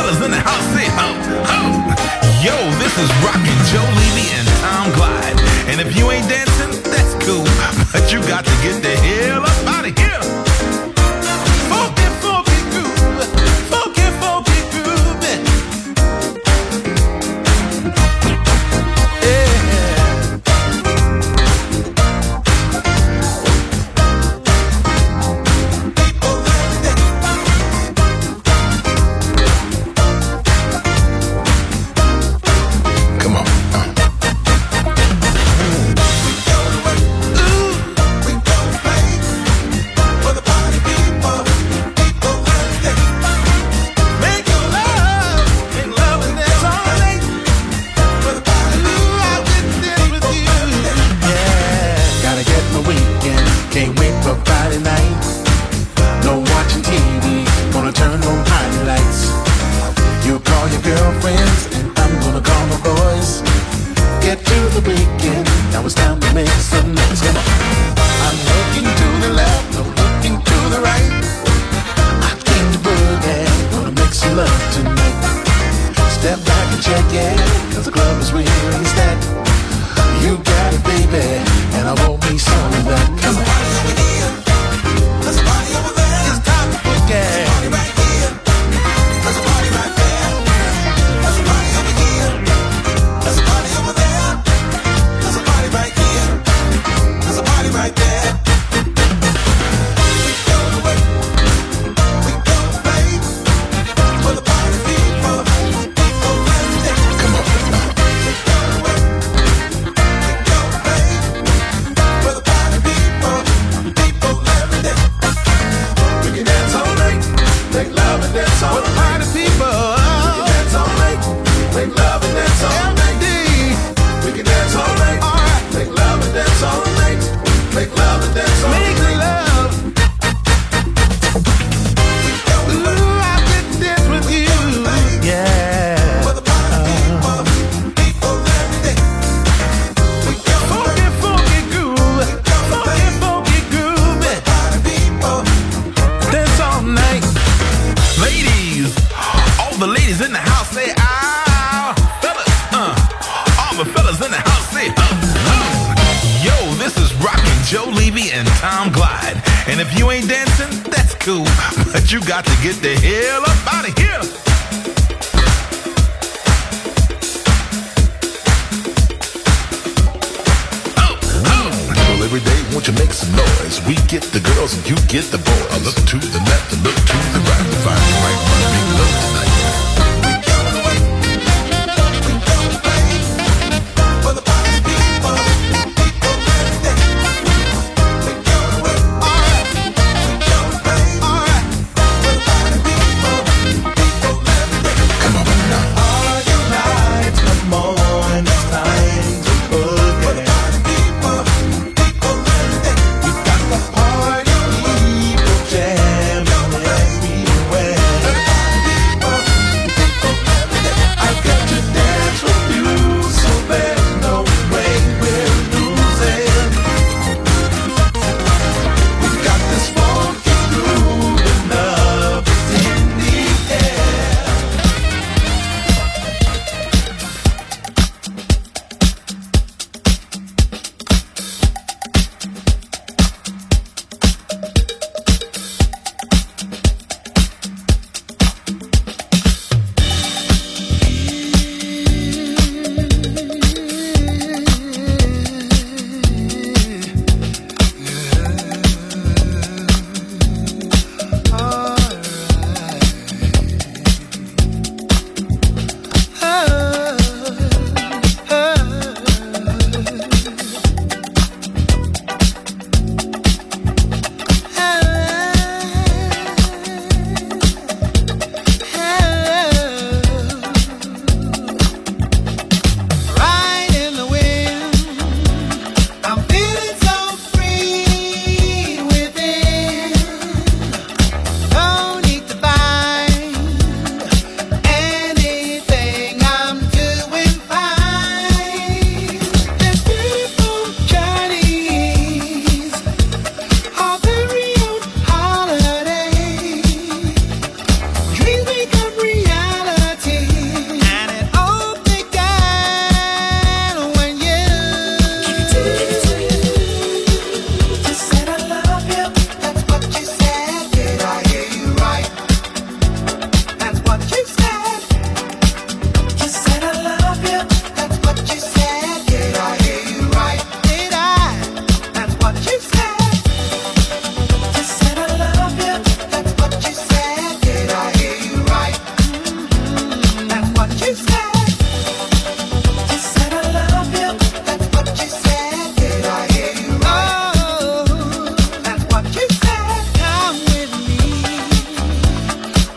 Fellas in the house say ho, ho. Yo, this is Rockin' Joe Levy and Tom Glide. And if you ain't dancing, that's cool. But you got to get the hell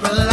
Relax.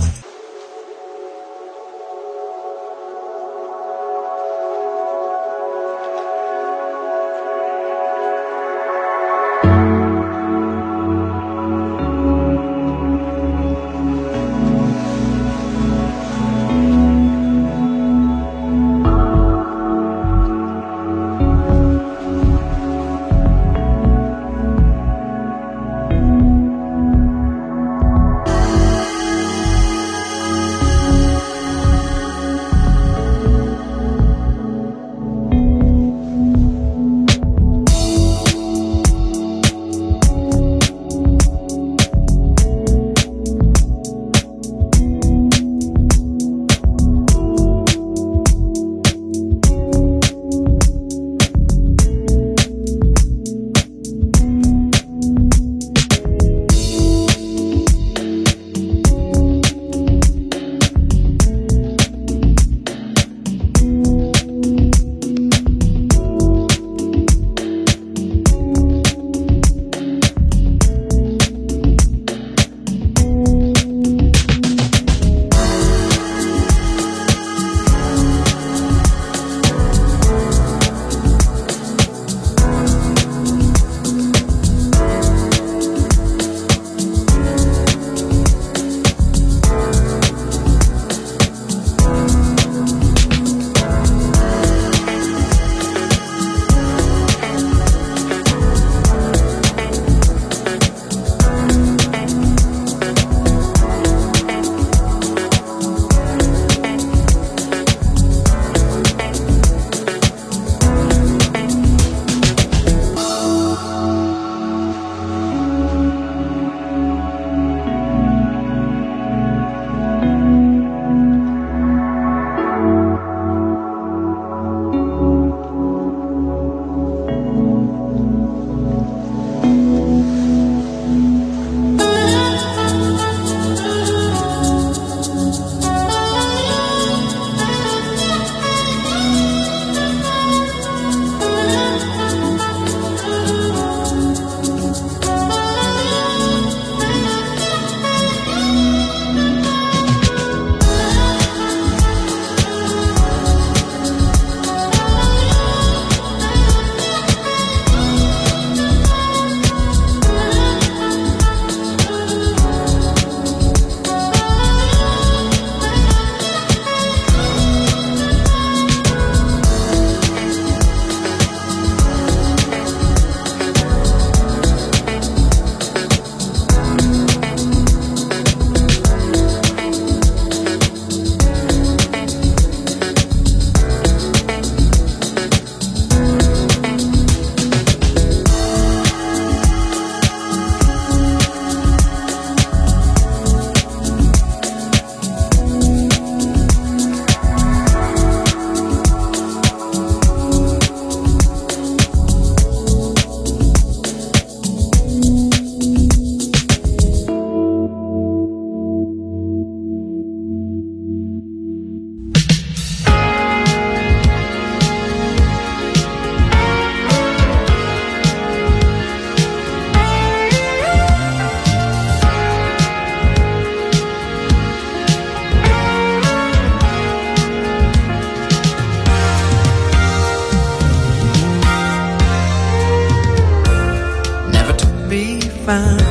found